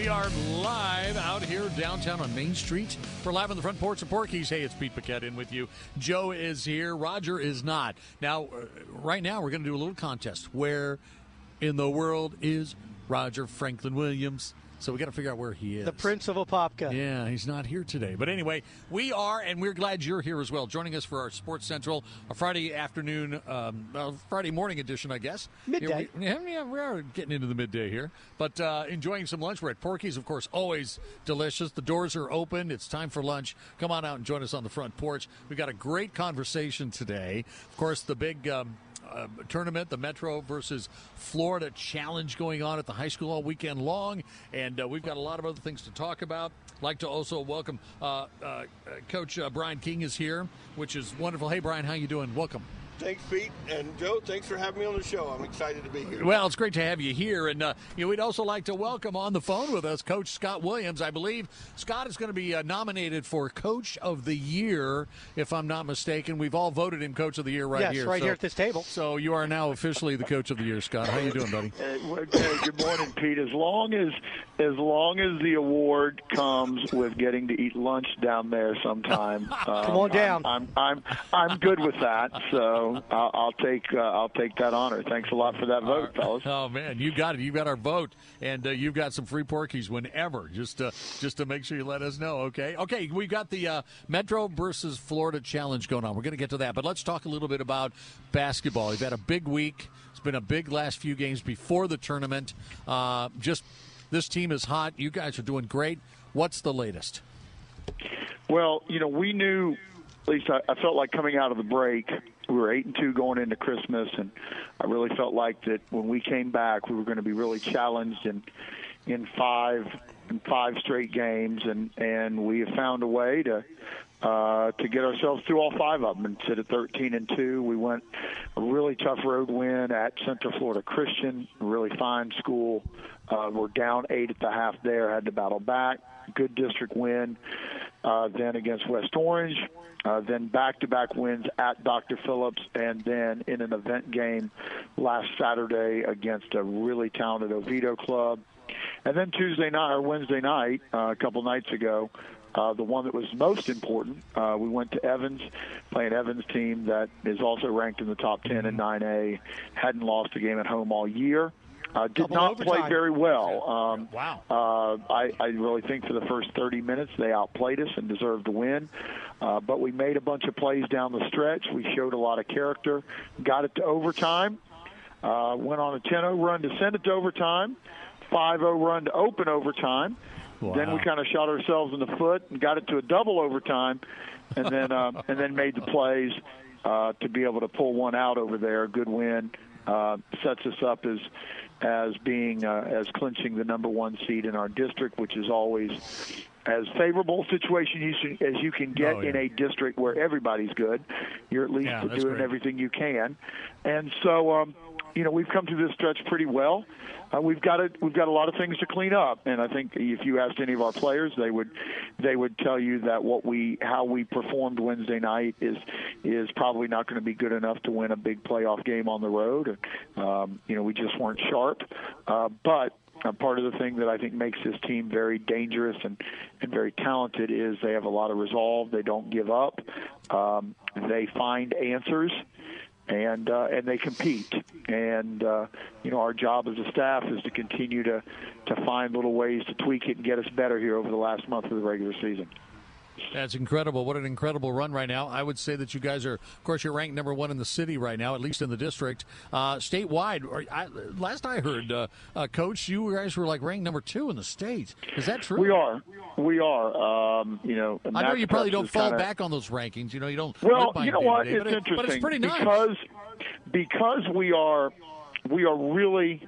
We are live out here downtown on Main Street for Live on the Front Porch of Porky's. Hey, it's Pete Paquette in with you. Joe is here. Roger is not. Now, uh, right now, we're going to do a little contest. Where in the world is Roger Franklin Williams? So we got to figure out where he is. The Prince of Apopka. Yeah, he's not here today. But anyway, we are, and we're glad you're here as well, joining us for our Sports Central, a Friday afternoon, um, uh, Friday morning edition, I guess. Midday. Yeah, we, yeah, we are getting into the midday here, but uh, enjoying some lunch. We're at Porky's, of course, always delicious. The doors are open. It's time for lunch. Come on out and join us on the front porch. We've got a great conversation today. Of course, the big. Um, uh, tournament, the Metro versus Florida Challenge going on at the high school all weekend long, and uh, we've got a lot of other things to talk about. Like to also welcome uh, uh, Coach Brian King is here, which is wonderful. Hey, Brian, how you doing? Welcome. Thanks, Pete and Joe. Thanks for having me on the show. I'm excited to be here. Well, it's great to have you here, and uh, you know we'd also like to welcome on the phone with us Coach Scott Williams. I believe Scott is going to be uh, nominated for Coach of the Year, if I'm not mistaken. We've all voted him Coach of the Year right yes, here, right so, here at this table. So you are now officially the Coach of the Year, Scott. How are you doing, buddy? Uh, good morning, Pete. As long as as long as the award comes with getting to eat lunch down there sometime, um, come on down. I'm I'm I'm, I'm good with that. So I'll, I'll take uh, I'll take that honor. Thanks a lot for that vote, fellas. Oh man, you got it. You got our vote, and uh, you've got some free porkies whenever. Just uh, just to make sure you let us know. Okay, okay. We've got the uh, Metro versus Florida challenge going on. We're going to get to that, but let's talk a little bit about basketball. You've had a big week. It's been a big last few games before the tournament. Uh, just this team is hot. You guys are doing great. What's the latest? Well, you know, we knew. At least I, I felt like coming out of the break, we were eight and two going into Christmas, and I really felt like that when we came back, we were going to be really challenged in in five in five straight games, and and we have found a way to uh, to get ourselves through all five of them and sit at 13 and two. We went a really tough road win at Central Florida Christian, really fine school. Uh, we're down eight at the half there, had to battle back. Good district win. Uh, then against West Orange, uh, then back-to-back wins at Dr. Phillips, and then in an event game last Saturday against a really talented Oviedo club. And then Tuesday night or Wednesday night, uh, a couple nights ago, uh, the one that was most important, uh, we went to Evans, playing Evans team that is also ranked in the top 10 in 9A, hadn't lost a game at home all year. Uh, did not overtime. play very well. Um, Wow. uh, I, I really think for the first 30 minutes they outplayed us and deserved to win. Uh, but we made a bunch of plays down the stretch. We showed a lot of character. Got it to overtime. Uh, went on a 10-0 run to send it to overtime. 5-0 run to open overtime. Then we kind of shot ourselves in the foot and got it to a double overtime, and then uh, and then made the plays uh, to be able to pull one out over there. Good win uh, sets us up as as being uh, as clinching the number one seed in our district, which is always as favorable situation you as you can get Oh, yeah. in a district where everybody's good. You're at least Yeah, doing great. everything you can, and so um, you know we've come through this stretch pretty well. Uh, we've got a, we've got a lot of things to clean up, and I think if you asked any of our players, they would they would tell you that what we how we performed Wednesday night is is probably not going to be good enough to win a big playoff game on the road. Um, you know, we just weren't sharp, uh, but uh, part of the thing that I think makes this team very dangerous and, and very talented is they have a lot of resolve. They don't give up. Um, they find answers and uh, and they compete. And uh, you know, our job as a staff is to continue to to find little ways to tweak it and get us better here over the last month of the regular season. That's incredible. What an incredible run right now. I would say that you guys are, of course, you're ranked number one in the city right now, at least in the district. Uh, statewide, I, last I heard, uh, uh, Coach, you guys were like ranked number two in the state. Is that true? We are. We are. Um, you know, I know you probably don't fall kinda... back on those rankings. You know, you don't. Well, you know what? Day, it's but interesting. It, but it's pretty nice. Because, because we are, we are really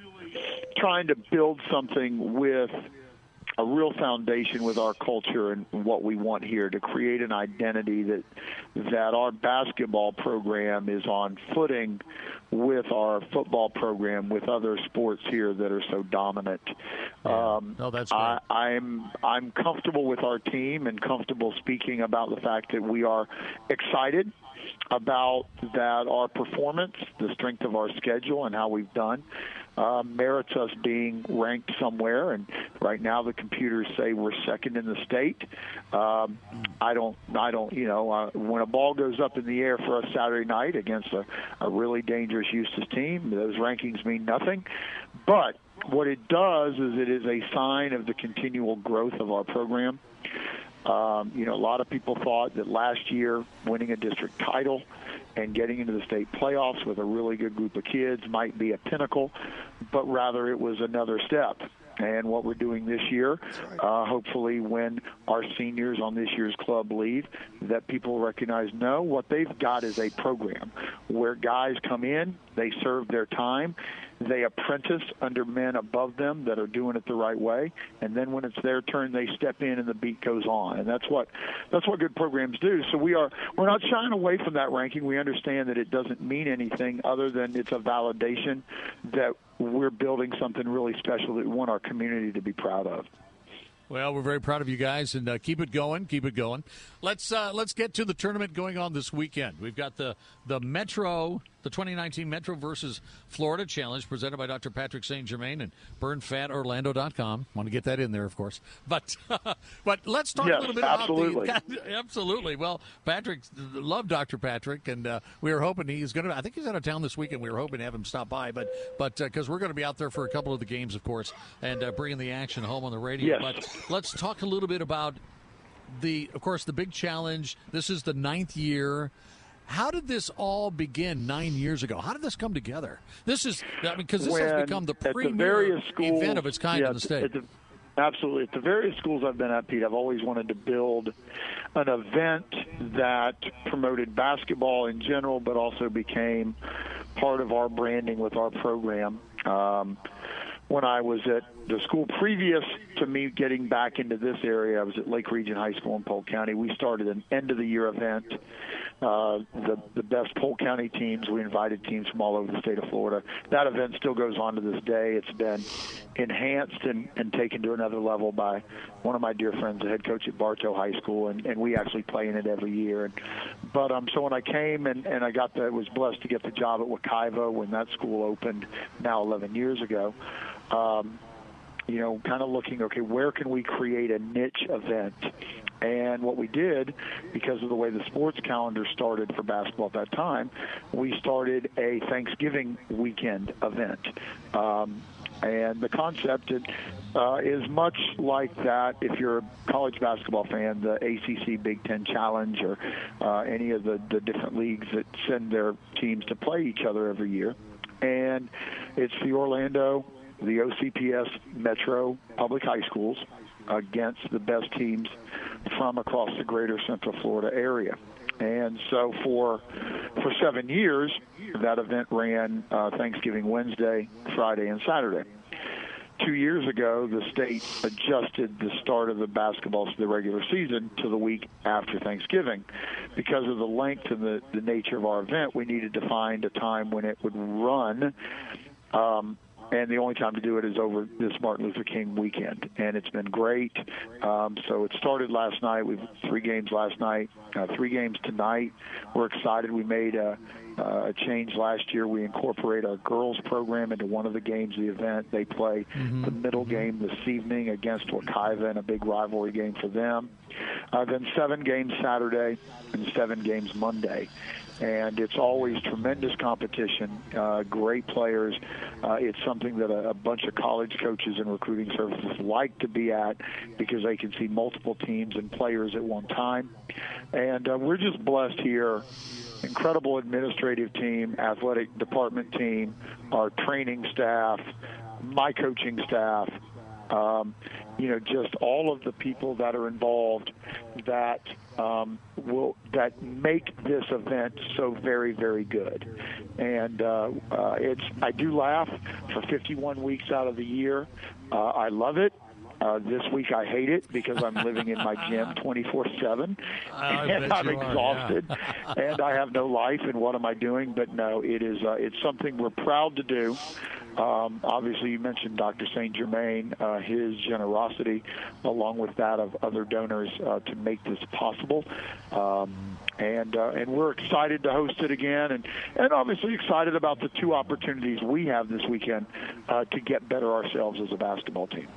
trying to build something with a real foundation with our culture and what we want here to create an identity that that our basketball program is on footing with our football program with other sports here that are so dominant. Yeah. Um, oh, that's great. I, I'm I'm comfortable with our team and comfortable speaking about the fact that we are excited about that our performance, the strength of our schedule, and how we've done uh, merits us being ranked somewhere. And right now, the computers say we're second in the state. Um, I don't, I don't, you know, uh, when a ball goes up in the air for us Saturday night against a, a really dangerous Eustis team, those rankings mean nothing. But what it does is it is a sign of the continual growth of our program. Um, you know, a lot of people thought that last year winning a district title and getting into the state playoffs with a really good group of kids might be a pinnacle, but rather it was another step. And what we're doing this year, uh, hopefully, when our seniors on this year's club leave, that people recognize no, what they've got is a program where guys come in, they serve their time, they apprentice under men above them that are doing it the right way, and then when it's their turn, they step in and the beat goes on. And that's what that's what good programs do. So we are we're not shying away from that ranking. We understand that it doesn't mean anything other than it's a validation that we're building something really special that we want our community to be proud of. Well, we're very proud of you guys, and uh, keep it going, keep it going. Let's uh, let's get to the tournament going on this weekend. We've got the the Metro the 2019 Metro versus Florida Challenge presented by Dr. Patrick St. Germain and burnfatorlando.com. Want to get that in there, of course. But but let's talk yes, a little bit absolutely. about the absolutely. Well, Patrick love Dr. Patrick, and uh, we were hoping he's going to. I think he's out of town this weekend. We were hoping to have him stop by, but but because uh, we're going to be out there for a couple of the games, of course, and uh, bringing the action home on the radio. Yes. But let's talk a little bit about the, of course, the big challenge. This is the ninth year. How did this all begin nine years ago? How did this come together? This is I mean, because this when, has become the premier the schools, event of its kind yeah, in the state. The, absolutely. At the various schools I've been at, Pete, I've always wanted to build an event that promoted basketball in general, but also became part of our branding with our program. Um, when I was at the school previous to me getting back into this area, I was at Lake Region High School in Polk County. We started an end of the year event uh, the the best Polk County teams. We invited teams from all over the state of Florida. That event still goes on to this day. It's been enhanced and, and taken to another level by one of my dear friends, the head coach at Bartow High School, and, and we actually play in it every year. And, but um, so when I came and, and I got the was blessed to get the job at Wekiva when that school opened now 11 years ago. Um, you know, kind of looking, okay, where can we create a niche event and what we did, because of the way the sports calendar started for basketball at that time, we started a Thanksgiving weekend event. Um, and the concept uh, is much like that if you're a college basketball fan, the ACC Big Ten Challenge or uh, any of the, the different leagues that send their teams to play each other every year. And it's the Orlando, the OCPS Metro Public High Schools against the best teams from across the greater Central Florida area. And so for for seven years, that event ran uh, Thanksgiving Wednesday, Friday, and Saturday. Two years ago, the state adjusted the start of the basketball the regular season to the week after Thanksgiving. Because of the length and the, the nature of our event, we needed to find a time when it would run um, and the only time to do it is over this Martin Luther King weekend, and it's been great. Um, so it started last night. We've three games last night, uh, three games tonight. We're excited. We made a, a change last year. We incorporate our girls program into one of the games of the event. They play mm-hmm. the middle game this evening against Wekiva in a big rivalry game for them. Uh, then seven games Saturday and seven games Monday and it's always tremendous competition, uh, great players. Uh, it's something that a, a bunch of college coaches and recruiting services like to be at because they can see multiple teams and players at one time. And uh, we're just blessed here. Incredible administrative team, athletic department team, our training staff, my coaching staff, um, you know, just all of the people that are involved that um, will that make this event so very very good. And uh, uh, it's I do laugh for 51 weeks out of the year. Uh, I love it. Uh, this week I hate it because I'm living in my gym 24 seven, and I'm exhausted, are, yeah. and I have no life. And what am I doing? But no, it is. Uh, it's something we're proud to do. Um, obviously, you mentioned Dr. St. Germain, uh, his generosity, along with that of other donors, uh, to make this possible. Um, and uh, and we're excited to host it again, and and obviously excited about the two opportunities we have this weekend uh, to get better ourselves as a basketball team.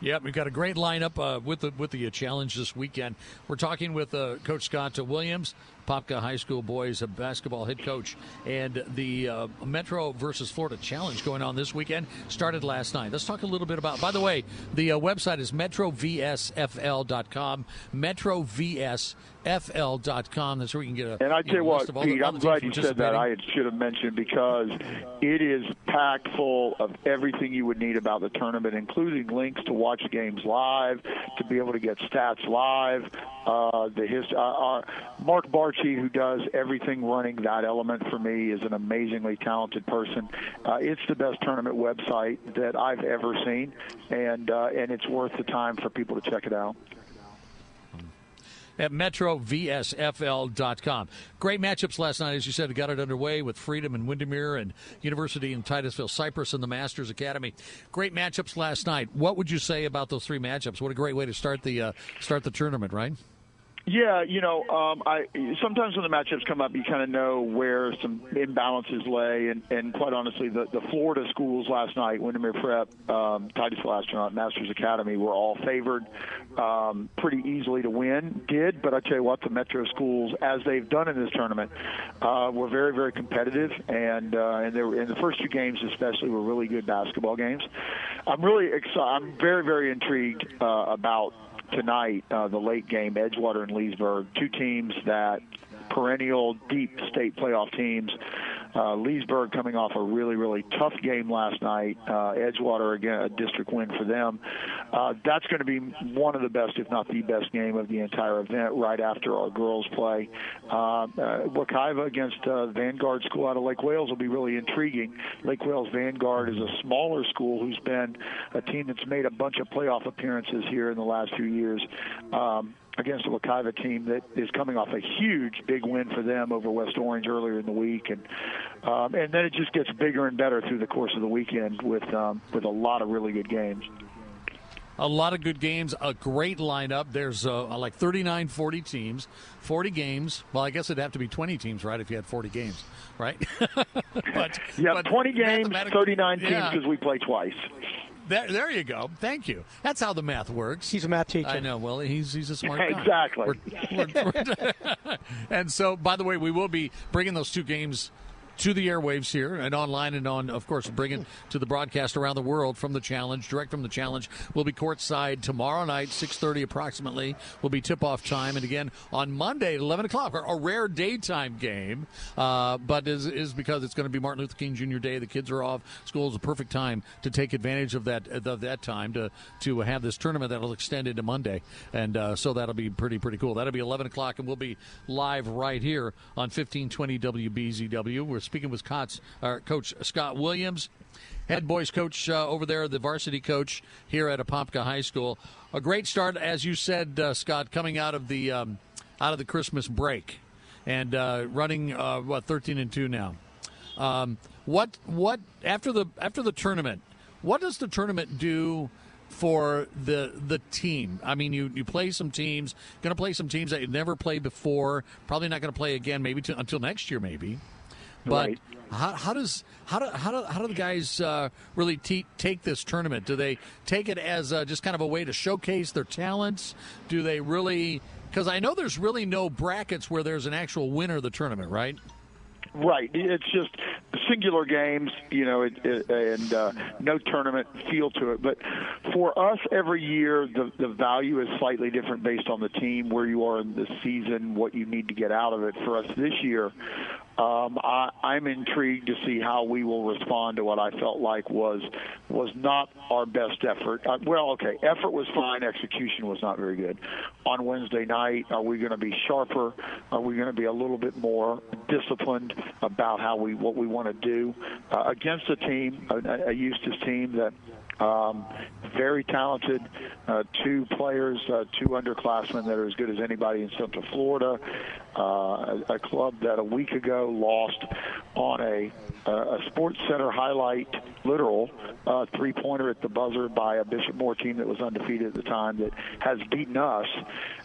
Yeah, we've got a great lineup uh, with the with the uh, challenge this weekend. We're talking with uh, Coach Scott Williams, Apopka High School boys basketball head coach, and the uh, Metro versus Florida Challenge going on this weekend started last night. Let's talk a little bit about. By the way, the uh, website is metrovsfl.com. Metrovs FL.com. That's where you can get a. And I tell you, what, the, Pete, I'm glad you said that. I should have mentioned because it is packed full of everything you would need about the tournament, including links to watch games live, to be able to get stats live. Uh, the his, uh, our, Mark Barchi, who does everything running that element for me, is an amazingly talented person. Uh, it's the best tournament website that I've ever seen, and uh, and it's worth the time for people to check it out at metrovsfl.com. Great matchups last night, as you said. Got it underway with Freedom and Windermere and University in Titusville, Cypress, and the Masters Academy. Great matchups last night. What would you say about those three matchups? What a great way to start the uh, start the tournament, right? Yeah, you know, um, I sometimes when the matchups come up, you kind of know where some imbalances lay, and, and quite honestly, the, the Florida schools last night, Windermere Prep, um, Titusville Astronaut, Masters Academy, were all favored um, pretty easily to win. Did, but I tell you what, the Metro schools, as they've done in this tournament, uh, were very, very competitive, and uh, and they were in the first two games, especially, were really good basketball games. I'm really excited. I'm very, very intrigued uh, about tonight, uh, the late game, Edgewater and Leesburg, two teams that perennial deep state playoff teams uh, Leesburg coming off a really, really tough game last night. Uh, Edgewater, again, a district win for them. Uh, that's going to be one of the best, if not the best game of the entire event right after our girls play. Uh, uh, against uh, Vanguard School out of Lake Wales will be really intriguing. Lake Wales Vanguard is a smaller school who's been a team that's made a bunch of playoff appearances here in the last few years. Um, against a Wekiva team that is coming off a huge big win for them over West Orange earlier in the week, and um, and then it just gets bigger and better through the course of the weekend with um, with a lot of really good games. A lot of good games, a great lineup. There's uh, like 39, 40 teams, 40 games. Well, I guess it'd have to be 20 teams, right, if you had 40 games, right? but Yeah, but 20 games, 39 teams because yeah. we play twice. There, there you go. Thank you. That's how the math works. He's a math teacher. I know. Well, he's he's a smart guy. exactly. We're, we're, we're, and so, by the way, we will be bringing those two games to the airwaves here and online and on, of course, bringing to the broadcast around the world from the challenge, direct from the challenge. We'll be courtside tomorrow night, 6.30 approximately, will be tip-off time. And again, on Monday at 11 o'clock, a rare daytime game, uh, but is, is because it's going to be Martin Luther King Jr. Day. The kids are off. School is a perfect time to take advantage of that of that time to, to have this tournament that'll extend into Monday. And uh, so that'll be pretty, pretty cool. That'll be 11 o'clock, and we'll be live right here on 1520 WBZW. We're speaking with uh, Coach Scott Williams, head boys coach uh, over there, the varsity coach here at Apopka High School. A great start, as you said, uh, Scott, coming out of the um, out of the Christmas break and uh, running uh, what thirteen and two now. Um, what what after the after the tournament? What does the tournament do? for the the team. I mean, you you play some teams, going to play some teams that you've never played before. Probably not going to play again, maybe to, until next year, maybe. But Right. how, how does how do how do, how do the guys uh, really te- take this tournament? Do they take it as uh, just kind of a way to showcase their talents? Do they really? Because I know there's really no brackets where there's an actual winner of the tournament, right? Right. It's just singular games, you know, it, it, and uh, no tournament feel to it. But for us, every year the the value is slightly different based on the team, where you are in the season, what you need to get out of it. For us this year, um, I, I'm intrigued to see how we will respond to what I felt like was was not our best effort. Uh, well, okay, effort was fine, execution was not very good. On Wednesday night, are we going to be sharper? Are we going to be a little bit more disciplined about how we what we want to do uh, against a team, a, a Eustis team that um, very talented, uh, two players, uh, two underclassmen that are as good as anybody in Central Florida. Uh, a, a club that a week ago lost on a, a Sports Center highlight, literal uh, three-pointer at the buzzer by a Bishop Moore team that was undefeated at the time that has beaten us.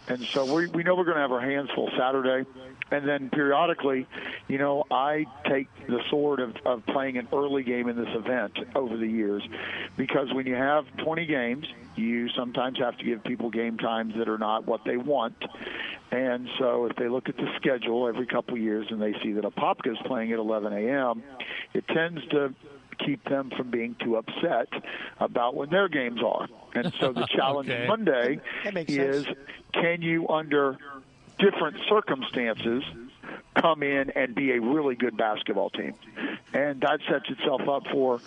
And so we, we know we're going to have our hands full Saturday. And then periodically, you know, I take the sword of, of playing an early game in this event over the years because when you have 20 games, you sometimes have to give people game times that are not what they want. And so if they look at the schedule every couple of years and they see that Apopka is playing at 11 a.m., it tends to keep them from being too upset about when their games are. And so the challenge Okay. Monday is sense. can you, under different circumstances, come in and be a really good basketball team? And that sets itself up for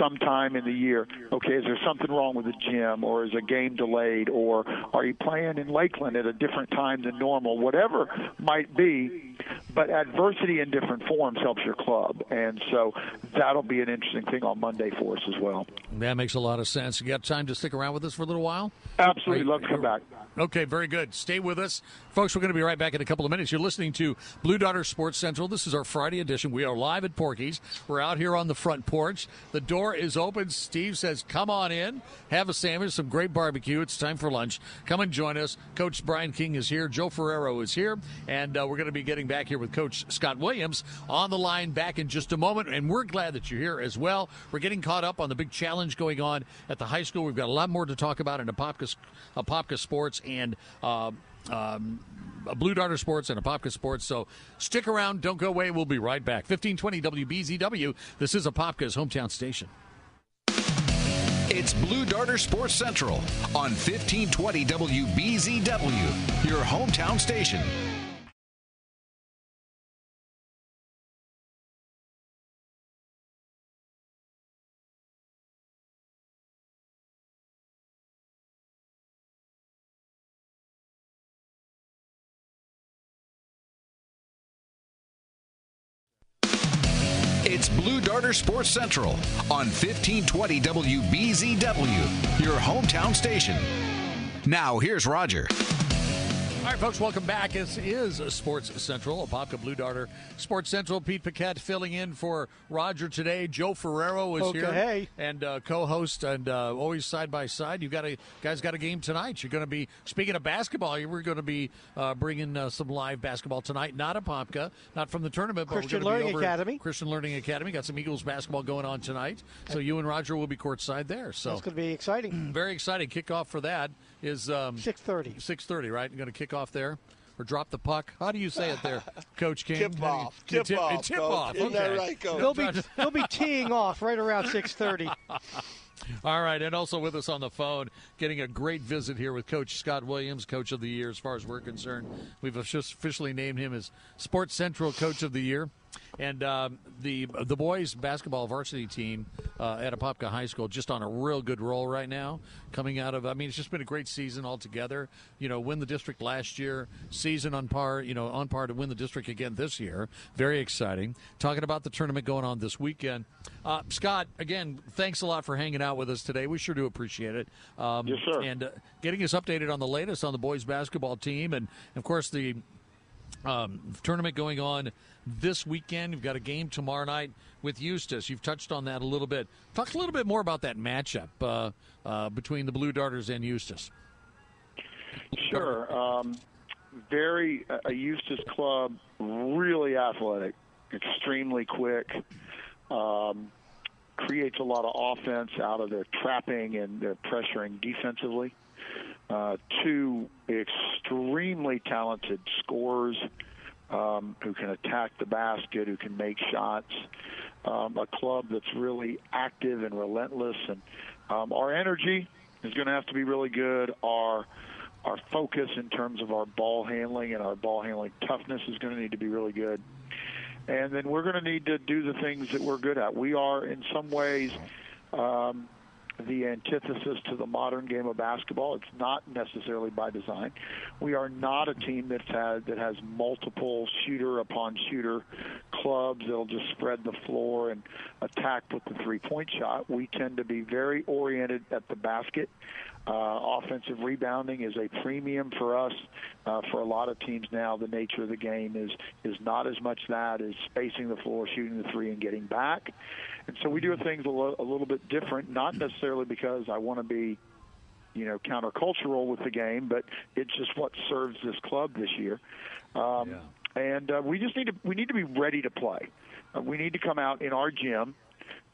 sometime in the year, okay, is there something wrong with the gym or is a game delayed or are you playing in Lakeland at a different time than normal? Whatever might be, but adversity in different forms helps your club. And so that'll be an interesting thing on Monday for us as well. That makes a lot of sense. You got time to stick around with us for a little while? Absolutely. You- Love to come back. Okay, very good. Stay with us. Folks, we're going to be right back in a couple of minutes. You're listening to Blue Darter Sports Central. This is our Friday edition. We are live at Porky's. We're out here on the front porch. The door is open. Steve says, Come on in, have a sandwich, some great barbecue. It's time for lunch. Come and join us. Coach Brian King is here. Joe Ferrero is here. And uh, we're going to be getting back here with Coach Scott Williams on the line back in just a moment. And we're glad that you're here as well. We're getting caught up on the big challenge going on at the high school. We've got a lot more to talk about in Apopka, Apopka Sports and uh, um, Blue Darter Sports and Apopka Sports. So stick around. Don't go away. We'll be right back. 1520 WBZW. This is Apopka's hometown station. It's Blue Darter Sports Central on 1520 WBZW, your hometown station. Darter Sports Central on 1520 WBZW, your hometown station. Now, here's Roger. All right, folks, welcome back. This is Sports Central, Apopka Blue Darter Sports Central. Pete Paquette filling in for Roger today. Joe Ferrero is Okay, here hey. and uh, co-host, and uh, always side by side. You got a guys got a game tonight. You're going to be speaking of basketball. You were going to be uh, bringing uh, some live basketball tonight. Not a Apopka, not from the tournament, but Christian we're gonna be Learning Academy. Christian Learning Academy got some Eagles basketball going on tonight. So you and Roger will be courtside there. So it's going to be exciting. very exciting. Kickoff for that is um, Six thirty. Six thirty, right? You're going to kick off there, or drop the puck. How do you say it there, Coach King? Tip How do you- off. Yeah, Tip off, Tip Coach. off. Isn't that right, Coach? They'll be they'll be teeing off right around six thirty. All right, and also with us on the phone, getting a great visit here with Coach Scott Williams, Coach of the Year, as far as we're concerned. We've just officially named him as Sports Central Coach of the Year. And um, the the boys basketball varsity team uh, at Apopka High School just on a real good roll right now. Coming out of, I mean, it's just been a great season altogether. You know, win the district last year, season on par. You know, on par to win the district again this year. Very exciting. Talking about the tournament going on this weekend. Uh, Scott, again, thanks a lot for hanging out with us today. We sure do appreciate it. Um, Yes, sir. And uh, getting us updated on the latest on the boys basketball team, and of course the um, tournament going on this weekend. You've got a game tomorrow night with Eustis. You've touched on that a little bit. Talk a little bit more about that matchup uh, uh, between the Blue Darters and Eustis. Sure. Um, very a Eustis club, really athletic, extremely quick, um, creates a lot of offense out of their trapping and their pressuring defensively. Uh, two extremely talented scorers um, who can attack the basket, who can make shots. Um, a club that's really active and relentless, and um, our energy is going to have to be really good. Our our focus in terms of our ball handling and our ball handling toughness is going to need to be really good. And then we're going to need to do the things that we're good at. We are, in some ways, um, the antithesis to the modern game of basketball. It's not necessarily by design. We are not a team that's had that has multiple shooter upon shooter clubs that'll just spread the floor and attack with the three point shot. We tend to be very oriented at the basket. Uh, offensive rebounding is a premium for us. Uh, for a lot of teams now, the nature of the game is is not as much that as spacing the floor, shooting the three, and getting back. And so we do things a, lo- a little bit different, not necessarily because I want to be, you know, countercultural with the game, but it's just what serves this club this year. Um, yeah. And uh, we just need to we need to be ready to play. Uh, we need to come out in our gym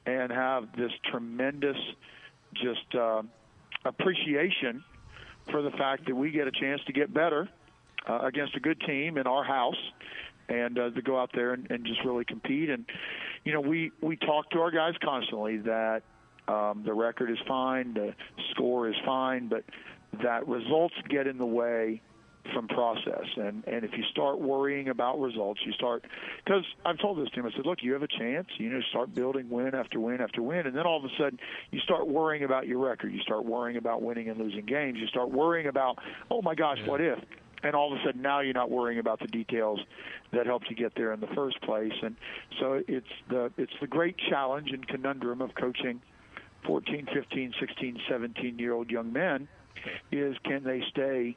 and have this tremendous just uh, appreciation for the fact that we get a chance to get better uh, against a good team in our house and uh, to go out there and, and just really compete. And you know, we we talk to our guys constantly that um, the record is fine, the score is fine, but that results get in the way from process. And and if you start worrying about results, you start because I've told this team. I said, look, you have a chance. You know, start building win after win after win, and then all of a sudden you start worrying about your record. You start worrying about winning and losing games. You start worrying about, oh my gosh, yeah. what if? And all of a sudden now you're not worrying about the details that helped you get there in the first place. And so it's the it's the great challenge and conundrum of coaching 14, 15, 16, 17 year old young men is can they stay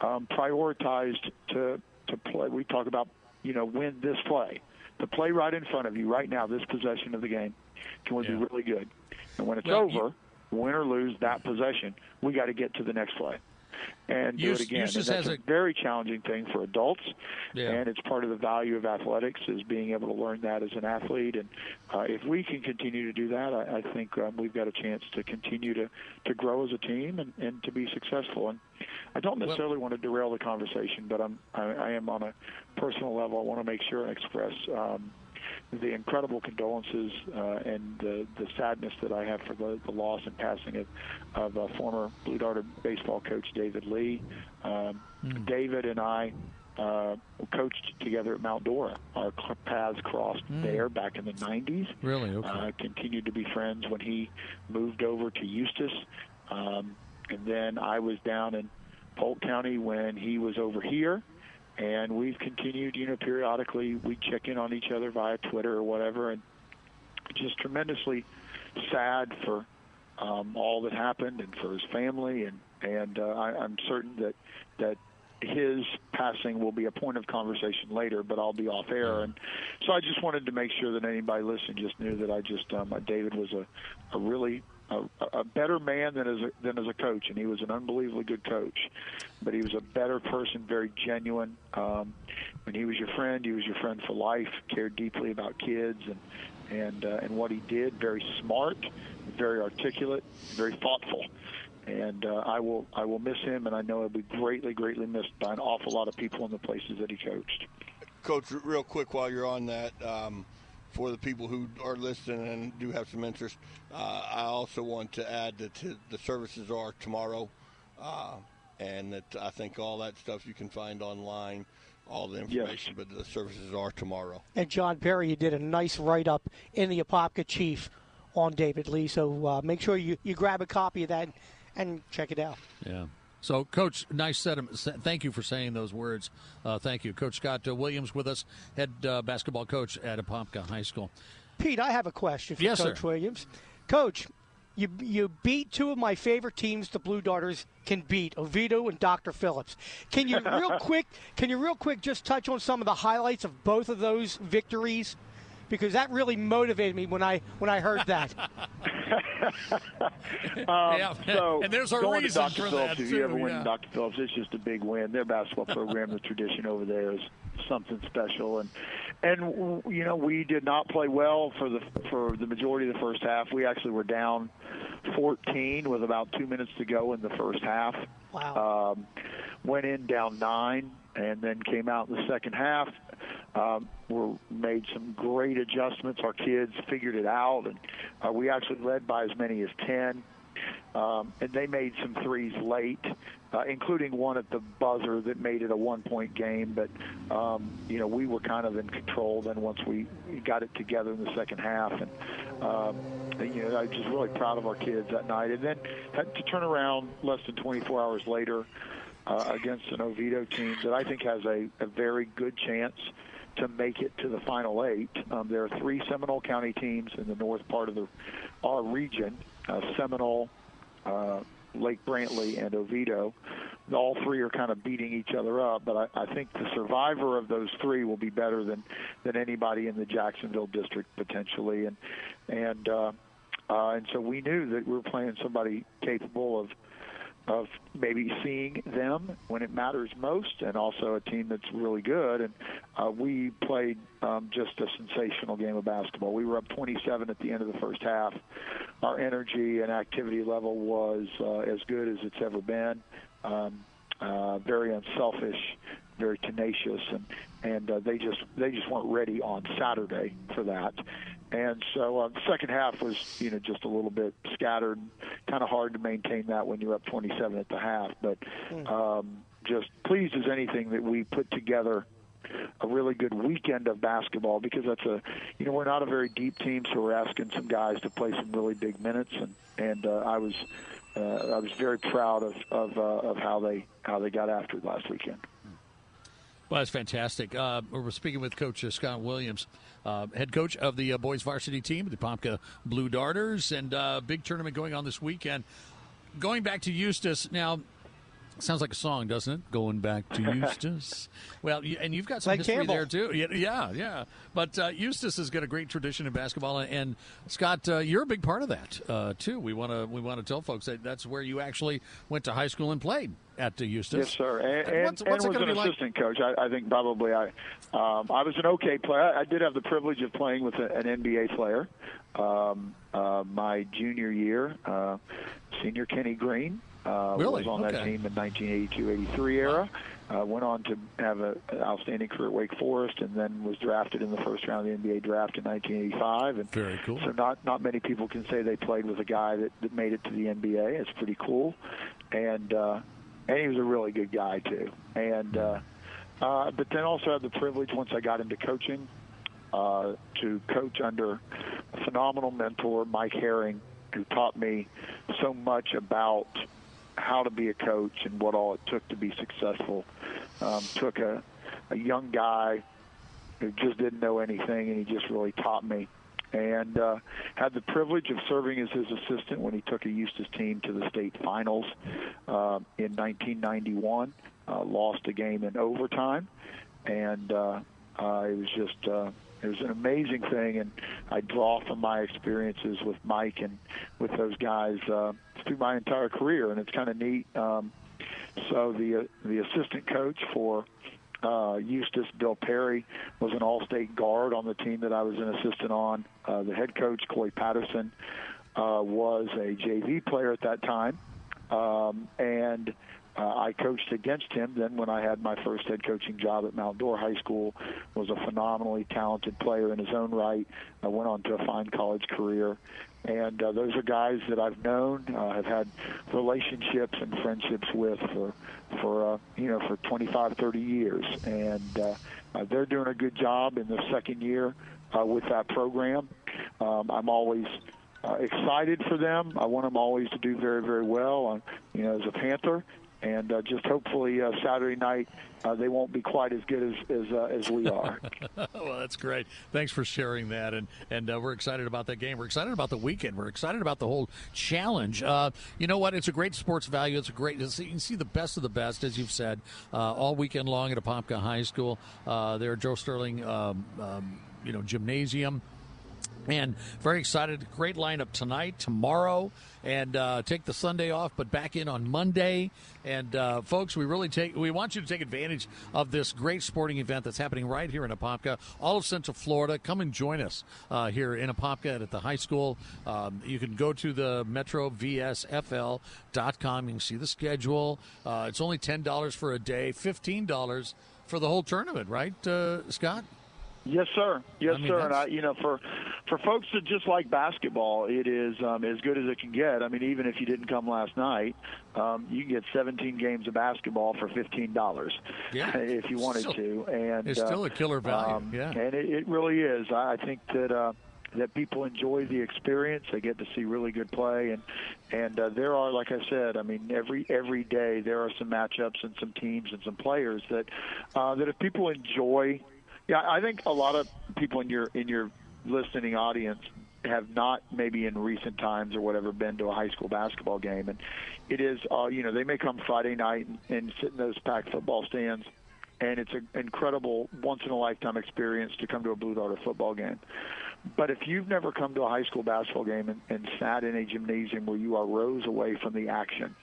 um, prioritized to to play? We talk about you know win this play, the play right in front of you right now, this possession of the game. Can we yeah. be really good? And when it's well, over, you, win or lose that possession, we got to get to the next play and do it again. And that's a, a, very challenging thing for adults, yeah. and it's part of the value of athletics is being able to learn that as an athlete. And uh, if we can continue to do that, I, I think um, we've got a chance to continue to to grow as a team and, and to be successful. And I don't necessarily well, want to derail the conversation, but I'm I, I am on a personal level. I want to make sure I express. Um, the incredible condolences uh, and the, the sadness that I have for the, the loss and passing of, of uh, former Blue Darter baseball coach David Lee. Um, mm. David and I uh, coached together at Mount Dora. Our paths crossed mm. there back in the 90s. Really? Okay. Uh, continued to be friends when he moved over to Eustis. Um, and then I was down in Polk County when he was over here and we've continued, you know, periodically we check in on each other via Twitter or whatever, and just tremendously sad for um, all that happened and for his family, and and uh, I, I'm certain that that his passing will be a point of conversation later, but I'll be off air. And so I just wanted to make sure that anybody listening just knew that I just um, David was a, a really a, a better man than as a, than as a coach, and he was an unbelievably good coach. But he was a better person, very genuine. Um, when he was your friend, he was your friend for life. Cared deeply about kids and and uh, and what he did. Very smart, very articulate, very thoughtful. And uh, I will I will miss him, and I know he'll be greatly greatly missed by an awful lot of people in the places that he coached. Coach, real quick while you're on that. Um, for the people who are listening and do have some interest. Uh, I also want to add that the services are tomorrow, uh, and that I think all that stuff you can find online, all the information, yes. but the services are tomorrow. And John Perry, you did a nice write up in the Apopka Chief on David Lee, so uh, make sure you, you grab a copy of that and check it out. Yeah. So, Coach, nice set. Thank you for saying those words. Uh, thank you, Coach Scott uh, Williams, with us, head uh, basketball coach at Apopka High School. Pete, I have a question for yes, Coach sir. Williams. Coach, you you beat two of my favorite teams the Blue Darters can beat, Oviedo and Dr. Phillips. Can you real quick? Can you real quick just touch on some of the highlights of both of those victories? Because that really motivated me when I when I heard that. Um, Yeah, so and there's a going reason to Dr. for Phillips, that, If you ever too, win yeah. Dr. Phillips, it's just a big win. Their basketball program, the tradition over there is something special, and and you know we did not play well for the for the majority of the first half. We actually were down 14 with about two minutes to go in the first half. Wow. Um, went in down nine, and then came out in the second half. Um, we made some great adjustments. Our kids figured it out, and uh, we actually led by as many as ten. Um, and they made some threes late, uh, including one at the buzzer that made it a one-point game. But um, you know, we were kind of in control. Then once we got it together in the second half, and um, you know, I was just really proud of our kids that night. And then had to turn around less than 24 hours later uh, against an Oviedo team that I think has a, a very good chance to make it to the final eight. Um, there are three Seminole County teams in the north part of the our region: uh, Seminole, uh, Lake Brantley, and Oviedo. All three are kind of beating each other up, but I, I think the survivor of those three will be better than than anybody in the Jacksonville district potentially, and and uh, uh, and so we knew that we were playing somebody capable of of maybe seeing them when it matters most, and also a team that's really good. And uh, we played um, just a sensational game of basketball. We were up 27 at the end of the first half. Our energy and activity level was uh, as good as it's ever been. Um, uh, very unselfish, very tenacious, and and uh, they just they just weren't ready on Saturday for that. And so uh, the second half was, you know, just a little bit scattered, kind of hard to maintain that when you're up 27 at the half. But um, just pleased as anything that we put together a really good weekend of basketball because that's a, you know, we're not a very deep team, so we're asking some guys to play some really big minutes, and and uh, I was. Uh, I was very proud of of, uh, of how they how they got after it last weekend. Well, that's fantastic. Uh, we're speaking with Coach uh, Scott Williams, uh, head coach of the uh, boys varsity team, the Apopka Blue Darters, and uh, big tournament going on this weekend. Going back to Eustis now. Sounds like a song, doesn't it? Going back to Eustis. well, you, and you've got some Like history Campbell. there too. Yeah, yeah. But uh, Eustis has got a great tradition in basketball, and, and Scott, uh, you're a big part of that uh, too. We want to we want to tell folks that that's where you actually went to high school and played at Eustis. Yes, sir. And, and, what's, what's and it was an be like? assistant coach. I, I think probably I um, I was an okay player. I, I did have the privilege of playing with a, an NBA player um, uh, my junior year. Uh, senior Kenny Green uh, Really? was on that team in 1982-83 era. Uh, went on to have a, an outstanding career at Wake Forest, and then was drafted in the first round of the NBA draft in 1985. And Very cool. So not not many people can say they played with a guy that, that made it to the NBA. It's pretty cool, and uh, and he was a really good guy too. And uh, uh, but then also had the privilege once I got into coaching uh, to coach under a phenomenal mentor, Mike Herring, who taught me so much about how to be a coach and what all it took to be successful. Um, took a, a young guy who just didn't know anything, and he just really taught me. And uh, had the privilege of serving as his assistant when he took a Eustis team to the state finals uh, in 1991. Uh, lost a game in overtime, and uh, uh, it was just uh, it was an amazing thing. And I draw from my experiences with Mike and with those guys uh, through my entire career, and it's kind of neat. Um, so the uh, the assistant coach for uh, Eustis, Bill Perry, was an all-state guard on the team that I was an assistant on. Uh, the head coach, Coy Patterson, uh, was a JV player at that time, um, and uh, I coached against him. Then, when I had my first head coaching job at Mount Dora High School, was a phenomenally talented player in his own right. I went on to a fine college career, and uh, those are guys that I've known, uh, have had relationships and friendships with for for uh, you know for 25, 30 years, and uh, uh, they're doing a good job in their second year uh, with that program. Um, I'm always uh, excited for them. I want them always to do very, very well. Uh, you know, as a Panther, and uh, just hopefully uh, Saturday night uh, they won't be quite as good as as, uh, as we are. well, that's great. Thanks for sharing that, and and uh, we're excited about that game. We're excited about the weekend. We're excited about the whole challenge. Uh, you know what? It's a great sports value. It's a great. It's, you can see the best of the best, as you've said, all weekend long at Apopka High School. There, Joe Sterling, um, um, you know, gymnasium. And very excited. Great lineup tonight, tomorrow, and uh, take the Sunday off, but back in on Monday. And uh, folks, we really take we want you to take advantage of this great sporting event that's happening right here in Apopka, all of Central Florida. Come and join us uh, here in Apopka at the high school. Um, you can go to the MetroVSFL.com. You can see the schedule. Uh, it's only ten dollars for a day, fifteen dollars for the whole tournament, right, uh, Scott? Yes, sir. Yes, I mean, sir. And I, you know, for for folks that just like basketball, it is um, as good as it can get. I mean, even if you didn't come last night, um, you can get 17 games of basketball for fifteen dollars, Yeah. if you wanted Still- to. And it's uh, still a killer value, um, yeah. and it, it really is. I I think that. Uh, that people enjoy the experience. They get to see really good play, and and uh, there are, like I said, I mean, every every day there are some matchups and some teams and some players that uh, that if people enjoy yeah, I think a lot of people in your in your listening audience have not maybe in recent times or whatever been to a high school basketball game, and it is uh, you know they may come Friday night and, and sit in those packed football stands, and it's an incredible once in a lifetime experience to come to a Blue Darter football game. But if you've never come to a high school basketball game and, and sat in a gymnasium where you are rows away from the action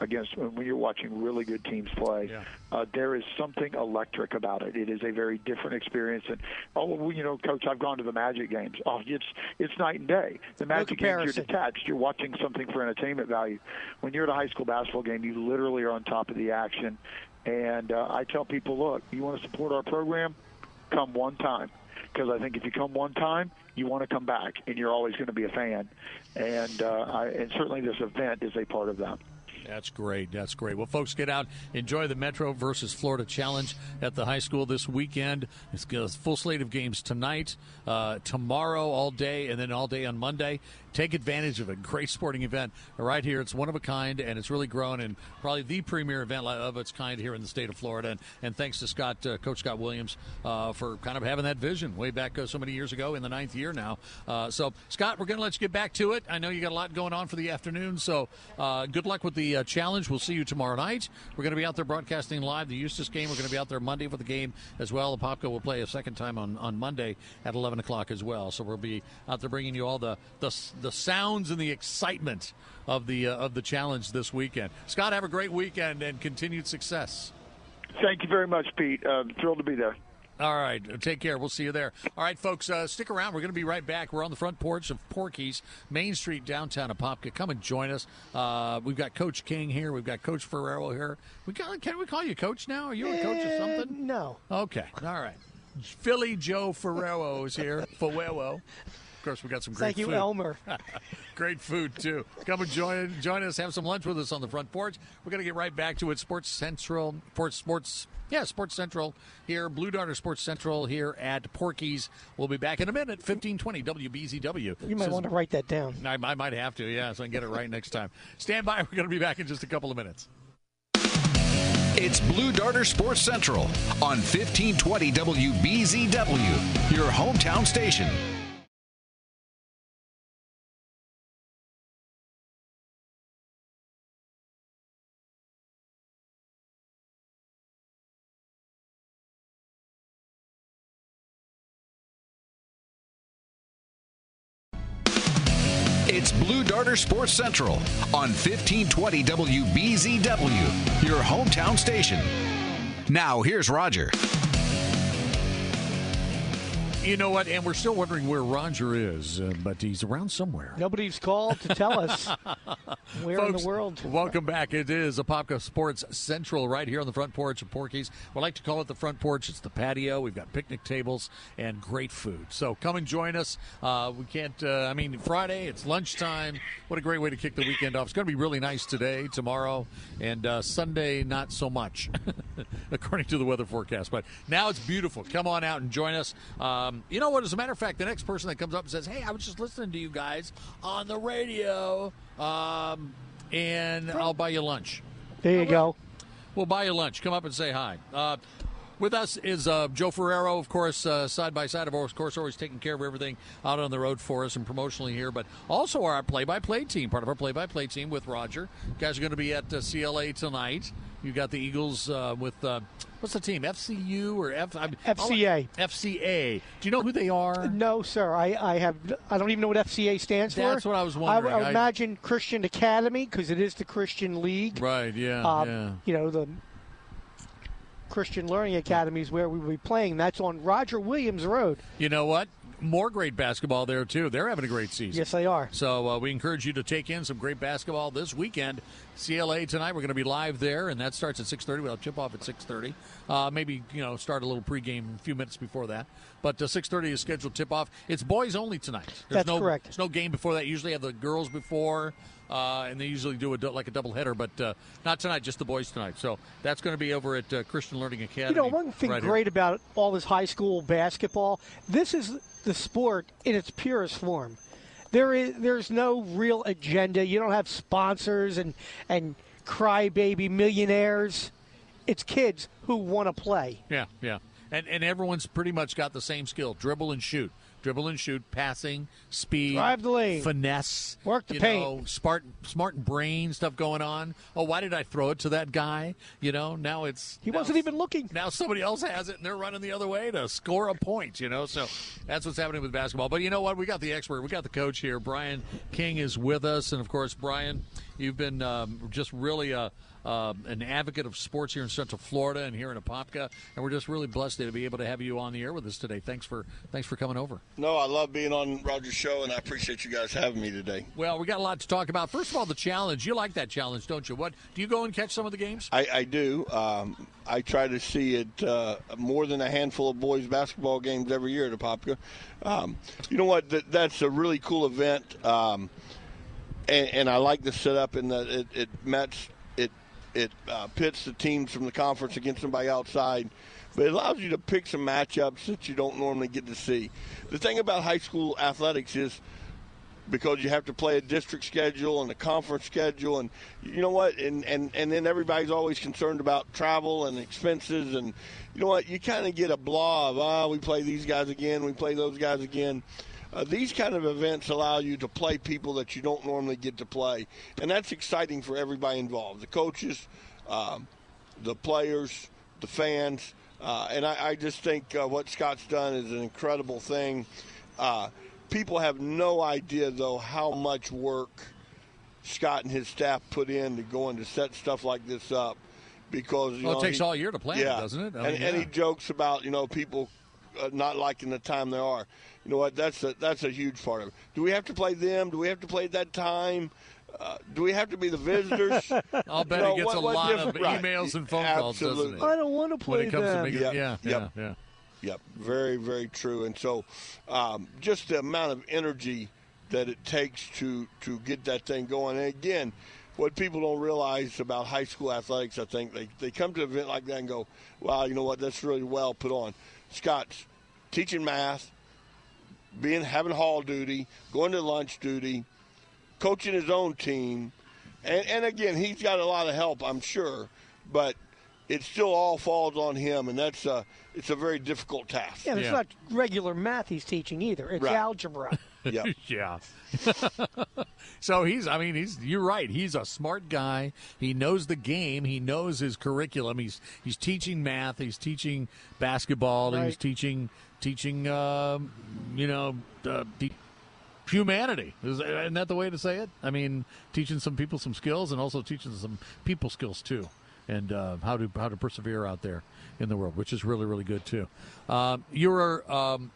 against when you're watching really good teams play, Yeah. uh, there is something electric about it. It is a very different experience. And oh, well, you know, Coach, I've gone to the Magic games. Oh, it's it's night and day. The Magic games, you're detached. You're watching something for entertainment value. When you're at a high school basketball game, you literally are on top of the action. And uh, I tell people, look, you want to support our program, come one time. Because I think if you come one time, you want to come back, and you're always going to be a fan. And uh, I, and certainly this event is a part of that. That's great. That's great. Well, folks, get out, enjoy the Metro versus Florida Challenge at the high school this weekend. It's a full slate of games tonight, uh, tomorrow, all day, and then all day on Monday. Take advantage of a great sporting event right here. It's one of a kind, and it's really grown and probably the premier event of its kind here in the state of Florida. And, and thanks to Scott, uh, Coach Scott Williams, uh, for kind of having that vision way back uh, so many years ago in the ninth year now. Uh, so, Scott, we're going to let you get back to it. I know you got a lot going on for the afternoon, so uh, good luck with the uh, challenge. We'll see you tomorrow night. We're going to be out there broadcasting live the Eustis game. We're going to be out there Monday for the game as well. The Apopka will play a second time on, on Monday at 11 o'clock as well. So we'll be out there bringing you all the the, the sounds and the excitement of the uh, of the challenge this weekend. Scott, have a great weekend and continued success. Thank you very much, Pete. Uh, thrilled to be there. All right. Take care. We'll see you there. All right, folks, uh, stick around. We're going to be right back. We're on the front porch of Porky's, Main Street, downtown Apopka. Come and join us. Uh, we've got Coach King here. We've got Coach Ferrero here. We got, Can we call you Coach now? Are you a coach or Eh, something? No. Okay. All right. Philly Joe Ferrero is here. Ferrero. Of course, we got some great food. Thank you, food. Elmer. Great food too. Come and join join us. Have some lunch with us on the front porch. We're going to get right back to it. Sports Central, Sports Sports. Yeah, Sports Central here. Blue Darter Sports Central here at Porky's. We'll be back in a minute. Fifteen twenty WBZW. You might Says- want to write that down. I, I might have to. Yeah, so I can get it right next time. Stand by. We're going to be back in just a couple of minutes. It's Blue Darter Sports Central on 1520 WBZW, your hometown station. It's Blue Darter Sports Central on 1520 WBZW, your hometown station. Now, here's Roger. You know what? And we're still wondering where Roger is, uh, but he's around somewhere. Nobody's called to tell us where in the world. Welcome back. It is Apopka Sports Central right here on the front porch of Porky's. We like to call it the front porch. It's the patio. We've got picnic tables and great food. So come and join us. Uh, we can't, uh, I mean, Friday, it's lunchtime. What a great way to kick the weekend off. It's going to be really nice today, tomorrow, and uh, Sunday, not so much, according to the weather forecast. But now it's beautiful. Come on out and join us. Um, you know what? As a matter of fact, the next person that comes up and says, Hey, I was just listening to you guys on the radio, um, and I'll buy you lunch. There you go. We'll buy you lunch. Come up and say hi. Uh, with us is uh, Joe Ferrero, of course, uh, side by side, of course, always taking care of everything out on the road for us and promotionally here, but also our play by play team, part of our play by play team with Roger. You guys are going to be at uh, CLA tonight. You got the Eagles uh, with uh, what's the team? FCU or F- I'm- FCA. FCA. Do you know who they are? No, sir. I, I have. I don't even know what FCA stands for. That's what I was wondering. I, I- imagine Christian Academy because it is the Christian League. Right. Yeah. Um, yeah. You know the Christian Learning Academy is where we will be playing. That's on Roger Williams Road. You know what? More great basketball there too. They're having a great season. Yes, they are. So uh, we encourage you to take in some great basketball this weekend. CLA tonight. We're going to be live there, and that starts at 6:30. We'll have tip off at 6:30. Uh, maybe you know start a little pregame a few minutes before that. But uh, 6:30 is scheduled tip off. It's boys only tonight. There's That's no, correct. There's no game before that. Usually have the girls before. Uh, and they usually do a, like a double header, but uh, not tonight, just the boys tonight. So that's going to be over at uh, Christian Learning Academy. You know, one thing right here. great about all this high school basketball, this is the sport in its purest form. There is there's no real agenda. You don't have sponsors and and crybaby millionaires. It's kids who want to play. Yeah, yeah. And and everyone's pretty much got the same skill: dribble and shoot, dribble and shoot, passing, speed, Drive the lane. finesse, Work the you paint. know, smart, smart brain stuff going on. Oh, why did I throw it to that guy? You know, now it's He now wasn't even looking. now somebody else has it and they're running the other way to score a point, you know. So that's what's happening with basketball. But you know what? We got the expert. We got the coach here. Brian King is with us. And of course, Brian, you've been um, just really a. Uh, an advocate of sports here in Central Florida and here in Apopka, and we're just really blessed to be able to have you on the air with us today. Thanks for thanks for coming over. No, I love being on Roger's show, and I appreciate you guys having me today. Well, we got a lot to talk about. First of all, the challenge. You like that challenge, don't you? What do you go and catch some of the games? I, I do. Um, I try to see it uh, more than a handful of boys basketball games every year at Apopka. Um, you know what? That, that's a really cool event, um, and, and I like the setup in that it, it mets it uh, pits the teams from the conference against somebody outside. But it allows you to pick some matchups that you don't normally get to see. The thing about high school athletics is because you have to play a district schedule and a conference schedule and you know what and and and then everybody's always concerned about travel and expenses and you know what you kind of get a blah of ah we play these guys again we play those guys again uh, these kind of events allow you to play people that you don't normally get to play and that's exciting for everybody involved the coaches um, the players the fans uh, and I, I just think uh, what Scott's done is an incredible thing uh, people have no idea though how much work Scott and his staff put in to going to set stuff like this up because you Well, it takes he- all year to plan it, yeah. doesn't it? I and, mean, and he jokes about you know people not liking the time they are. You know what? That's a that's a huge part of it. Do we have to play them? Do we have to play at that time? Uh, do we have to be the visitors? I'll bet You know, he gets what- a what lot of different- right. emails and phone calls, doesn't Absolutely. he? I don't want to play When it comes to them. making, Yep, yeah, yeah, yep. yeah. Yep, very, very true. And so, um, just the amount of energy that it takes to to get that thing going. And again, what people don't realize about high school athletics, I think they they come to an event like that and go, "Wow, you know what? That's really well put on." Scott's teaching math, being having hall duty, going to lunch duty, coaching his own team, and and again, he's got a lot of help, I'm sure, but. It still all falls on him, and that's a it's a very difficult task. Yeah, it's Yeah. not regular math he's teaching either. It's Right. algebra. Yeah. yeah. so he's, I mean, he's, you're right. He's a smart guy. He knows the game. He knows his curriculum. He's, he's teaching math. He's teaching basketball. He's teaching, teaching, um, you know, uh, de- humanity. Is, isn't that the way to say it? I mean, teaching some people some skills and also teaching some people skills too. And uh, how to how to persevere out there in the world, which is really really good too. Um, you're um,